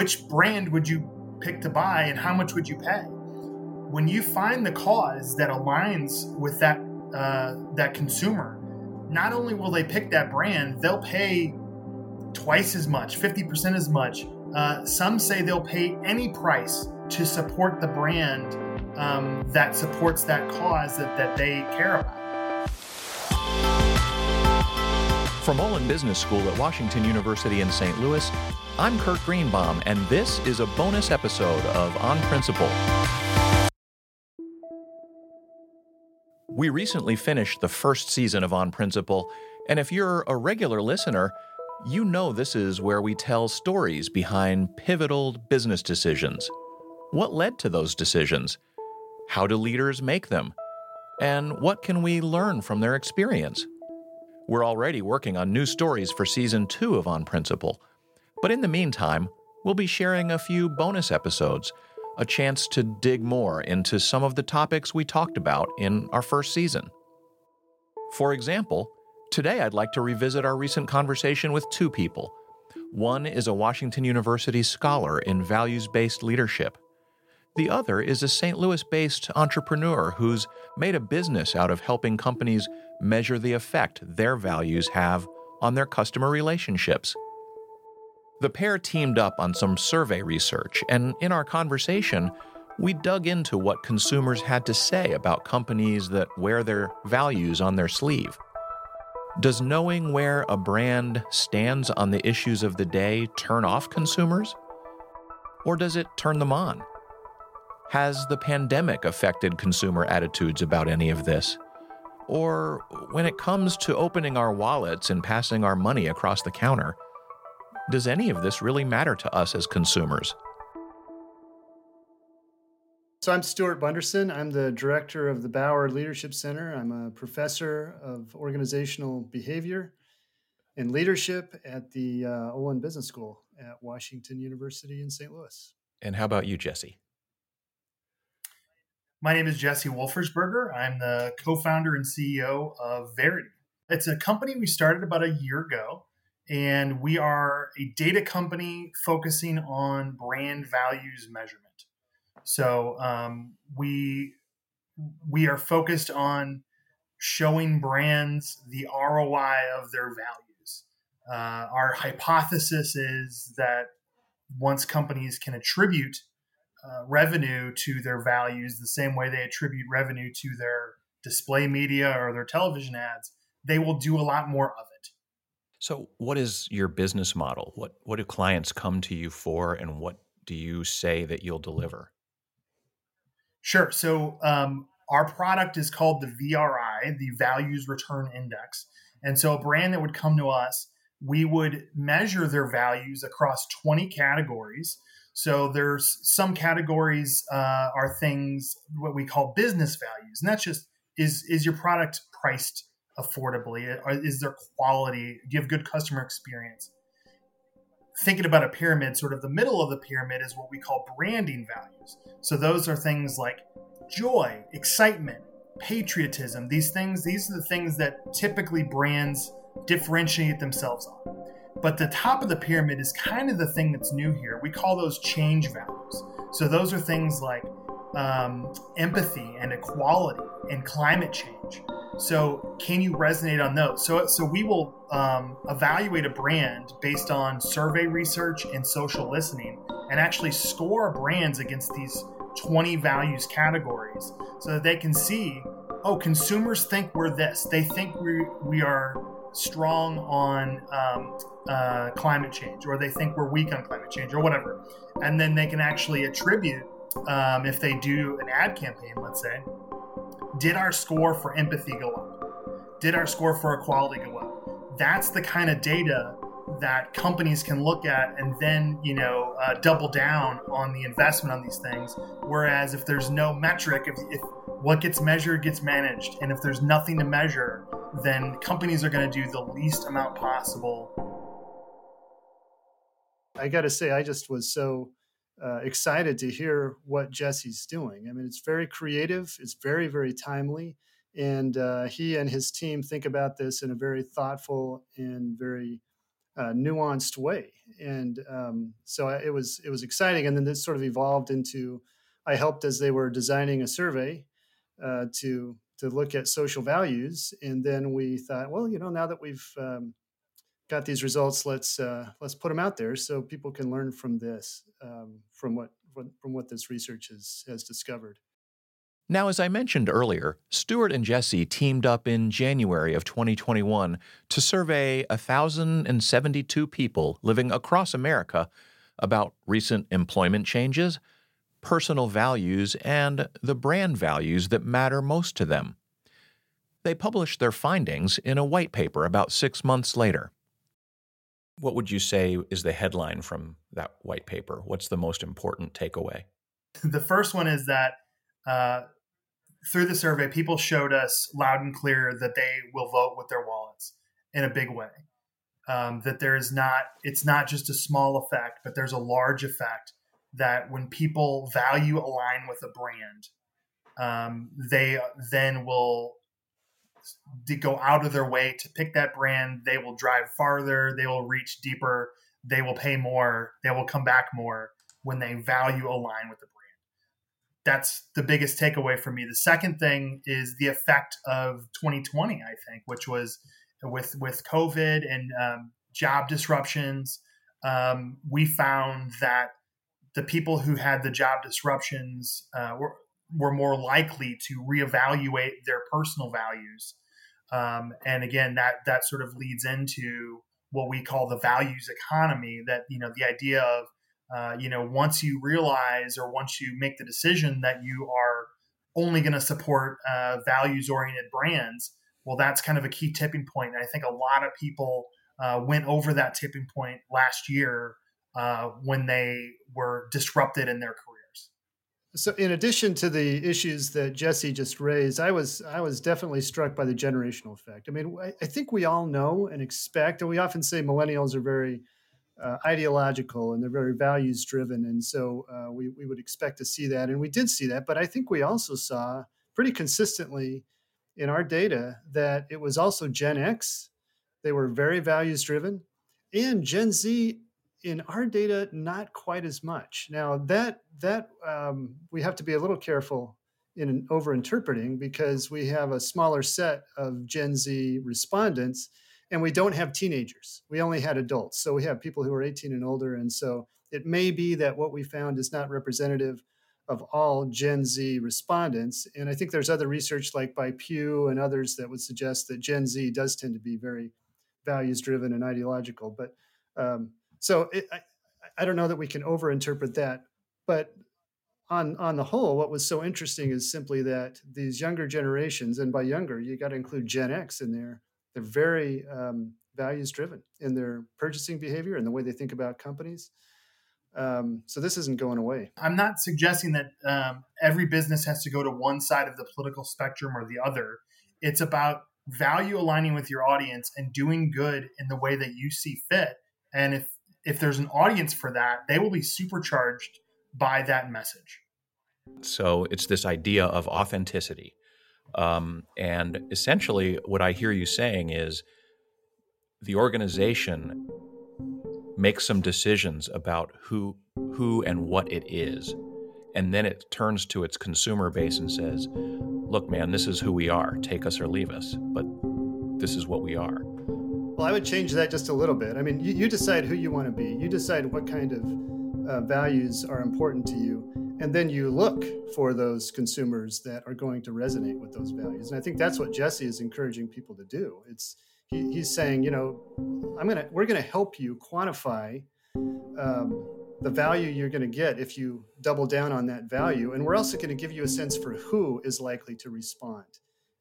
which brand would you pick to buy and how much would you pay? When you find the cause that aligns with that uh, that consumer, not only will they pick that brand, they'll pay twice as much, 50% as much. Uh, some say they'll pay any price to support the brand um, that supports that cause that, that they care about. From Olin Business School at Washington University in St. Louis, I'm Kurt Greenbaum, and this is a bonus episode of On Principle. We recently finished the first season of On Principle, and if you're a regular listener, you know this is where we tell stories behind pivotal business decisions. What led to those decisions? How do leaders make them? And what can we learn from their experience? We're already working on new stories for season two of On Principle. But in the meantime, we'll be sharing a few bonus episodes a chance to dig more into some of the topics we talked about in our first season. For example, today I'd like to revisit our recent conversation with two people. One is a Washington University scholar in values based leadership. The other is a St. Louis based entrepreneur who's made a business out of helping companies measure the effect their values have on their customer relationships. The pair teamed up on some survey research, and in our conversation, we dug into what consumers had to say about companies that wear their values on their sleeve. Does knowing where a brand stands on the issues of the day turn off consumers? Or does it turn them on? Has the pandemic affected consumer attitudes about any of this? Or when it comes to opening our wallets and passing our money across the counter, does any of this really matter to us as consumers? So, I'm Stuart Bunderson. I'm the director of the Bauer Leadership Center. I'm a professor of organizational behavior and leadership at the uh, Olin Business School at Washington University in St. Louis. And how about you, Jesse? My name is Jesse Wolfersberger. I'm the co founder and CEO of Verity. It's a company we started about a year ago and we are a data company focusing on brand values measurement. So um, we we are focused on showing brands the ROI of their values. Uh, our hypothesis is that once companies can attribute uh, revenue to their values the same way they attribute revenue to their display media or their television ads, they will do a lot more of it. So, what is your business model? What what do clients come to you for, and what do you say that you'll deliver? Sure. So, um, our product is called the VRI, the Values Return Index, and so a brand that would come to us, we would measure their values across twenty categories. So, there's some categories uh, are things what we call business values, and that's just is is your product priced affordably? Is there quality? Give good customer experience? Thinking about a pyramid, sort of the middle of the pyramid is what we call branding values. So those are things like joy, excitement, patriotism. These things, these are the things that typically brands differentiate themselves on. But the top of the pyramid is kind of the thing that's new here. We call those change values. So those are things like um, empathy and equality and climate change. So, can you resonate on those? So, so we will um, evaluate a brand based on survey research and social listening, and actually score brands against these 20 values categories, so that they can see, oh, consumers think we're this. They think we we are strong on um, uh, climate change, or they think we're weak on climate change, or whatever, and then they can actually attribute um, if they do an ad campaign, let's say did our score for empathy go up? Did our score for equality go up? That's the kind of data that companies can look at and then you know uh, double down on the investment on these things whereas if there's no metric if, if what gets measured gets managed and if there's nothing to measure then companies are going to do the least amount possible i got to say i just was so uh, excited to hear what Jesse's doing. I mean, it's very creative, it's very, very timely, and uh, he and his team think about this in a very thoughtful and very uh, nuanced way. and um, so it was it was exciting. And then this sort of evolved into I helped as they were designing a survey uh, to to look at social values, and then we thought, well, you know, now that we've um, got these results, let's uh, let's put them out there so people can learn from this, um, from what from what this research has has discovered. Now, as I mentioned earlier, Stuart and Jesse teamed up in January of 2021 to survey 1,072 people living across America about recent employment changes, personal values, and the brand values that matter most to them. They published their findings in a white paper about six months later. What would you say is the headline from that white paper? What's the most important takeaway? The first one is that uh, through the survey, people showed us loud and clear that they will vote with their wallets in a big way. Um, that there is not, it's not just a small effect, but there's a large effect that when people value align with a brand, um, they then will go out of their way to pick that brand. They will drive farther, they will reach deeper, they will pay more, they will come back more when they value align with the brand that's the biggest takeaway for me. The second thing is the effect of 2020, I think, which was with with COVID and um, job disruptions. Um, we found that the people who had the job disruptions uh, were were more likely to reevaluate their personal values. Um, and again, that that sort of leads into what we call the values economy. That you know the idea of uh, you know, once you realize or once you make the decision that you are only going to support uh, values oriented brands, well, that's kind of a key tipping point. And I think a lot of people uh, went over that tipping point last year uh, when they were disrupted in their careers. So, in addition to the issues that Jesse just raised, I was I was definitely struck by the generational effect. I mean, I, think we all know and expect, and we often say millennials are very uh, ideological and they're very values driven. And so uh, we, we would expect to see that. And we did see that. But I think we also saw pretty consistently in our data that it was also Gen X. They were very values driven. And Gen Z in our data, not quite as much. Now that that um, we have to be a little careful in over interpreting because we have a smaller set of Gen Z respondents and we don't have teenagers. We only had adults. So we have people who are 18 and older. And so it may be that what we found is not representative of all Gen Z respondents. And I think there's other research like by Pew and others that would suggest that Gen Z does tend to be very values driven and ideological. But um, so it, I, I don't know that we can overinterpret that. But on on the whole, what was so interesting is simply that these younger generations, and by younger, you got to include Gen X in there, they're very um, values driven in their purchasing behavior and the way they think about companies. Um, so this isn't going away. I'm not suggesting that um, every business has to go to one side of the political spectrum or the other. It's about value aligning with your audience and doing good in the way that you see fit. And if if there's an audience for that, they will be supercharged by that message. So it's this idea of authenticity. Um, and essentially, what I hear you saying is the organization makes some decisions about who who and what it is and then it turns to its consumer base and says look man this is who we are take us or leave us but this is what we are well i would change that just a little bit. I mean you, you decide who you want to be. You decide what kind of uh, values are important to you and then you look for those consumers that are going to resonate with those values. And i think that's what jesse is encouraging people to do. It's he, he's saying you know i'm gonna we're gonna help you quantify um, the value you're going to get if you double down on that value and we're also going to give you a sense for who is likely to respond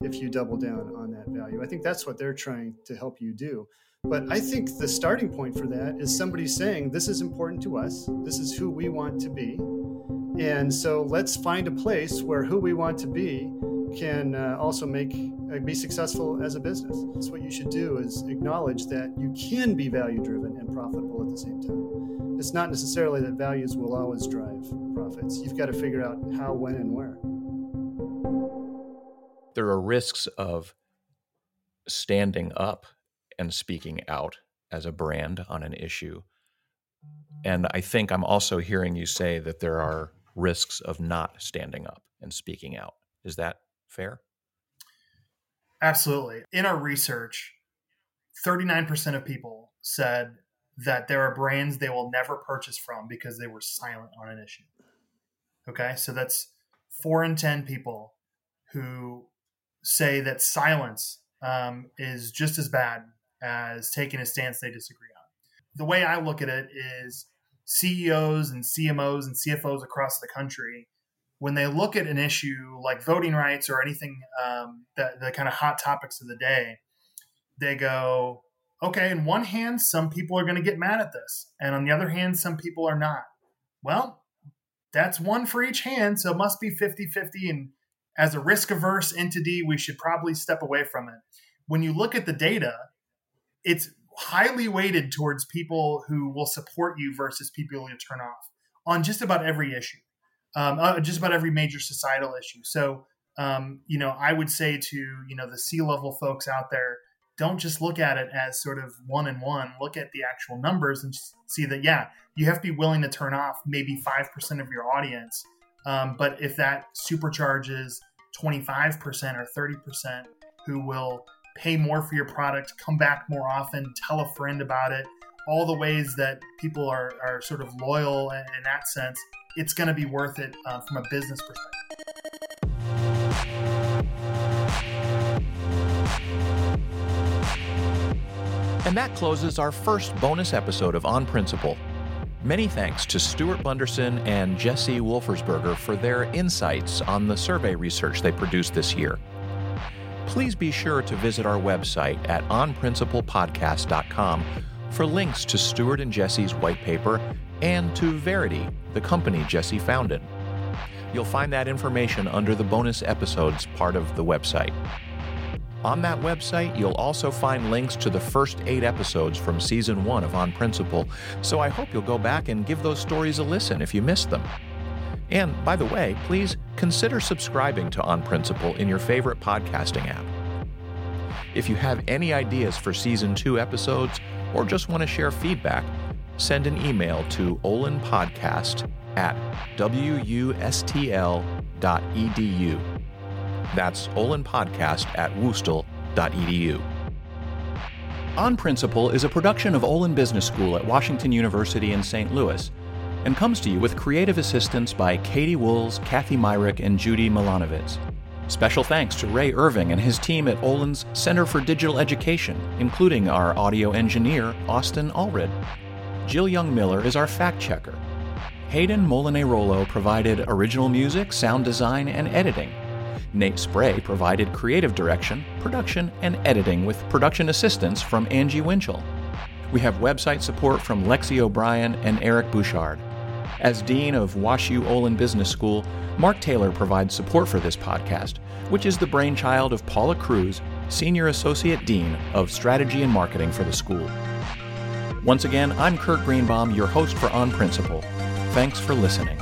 if you double down on that value i think that's what they're trying to help you do but i think the starting point for that is somebody saying this is important to us this is who we want to be and so let's find a place where who we want to be can uh, also make uh, be successful as a business. That's what you should do is acknowledge that you can be value driven and profitable at the same time. It's not necessarily that values will always drive profits. You've got to figure out how, when, and where. There are risks of standing up and speaking out as a brand on an issue And I think I'm also hearing you say that there are risks of not standing up and speaking out. Is that fair? Absolutely. In our research, 39% of people said that there are brands they will never purchase from because they were silent on an issue. Okay, so that's four in 10 people who say that silence um, is just as bad as taking a stance they disagree on. The way I look at it is CEOs and CMOs and CFOs across the country, when they look at an issue like voting rights or anything um, that the kind of hot topics of the day, they go, okay, in one hand, some people are going to get mad at this. And on the other hand, some people are not. Well, that's one for each hand. So it must be 50 50. And as a risk averse entity, we should probably step away from it. When you look at the data, it's highly weighted towards people who will support you versus people you turn off on just about every issue, um, uh, just about every major societal issue. So, um, you know, I would say to you know the C level folks out there, don't just look at it as sort of one and one. Look at the actual numbers and see that yeah, you have to be willing to turn off maybe five percent of your audience. Um, but if that supercharges twenty five percent or thirty percent who will pay more for your product, come back more often, tell a friend about it, all the ways that people are, are sort of loyal in, in that sense, it's going to be worth it uh, from a business perspective. And that closes our first bonus episode of On Principle. Many thanks to Stuart Bunderson and Jesse Wolfersberger for their insights on the survey research they produced this year. Please be sure to visit our website at onprinciplepodcast.com for links to Stuart and Jesse's white paper and to Verity, the company Jesse founded. You'll find that information under the bonus episodes part of the website. On that website, you'll also find links to the first eight episodes from season one of On Principle, so I hope you'll go back and give those stories a listen if you missed them. And by the way, please consider subscribing to On Principle in your favorite podcasting app. If you have any ideas for season two episodes or just want to share feedback, send an email to olinpodcast at wustl.edu. That's olinpodcast at wustl.edu. On Principle is a production of Olin Business School at Washington University in St. Louis and comes to you with creative assistance by Katie Wools, Kathy Myrick, and Judy Milanovic. Special thanks to Ray Irving and his team at Olin's Center for Digital Education, including our audio engineer, Austin Allred. Jill Young Miller is our fact checker. Hayden Molinarolo provided original music, sound design, and editing. Nate Spray provided creative direction, production, and editing with production assistance from Angie Winchell. We have website support from Lexi O'Brien and Eric Bouchard. As Dean of WashU Olin Business School, Mark Taylor provides support for this podcast, which is the brainchild of Paula Crews, Senior Associate Dean of Strategy and Marketing for the school. Once again, I'm Kurt Greenbaum, your host for On Principle. Thanks for listening.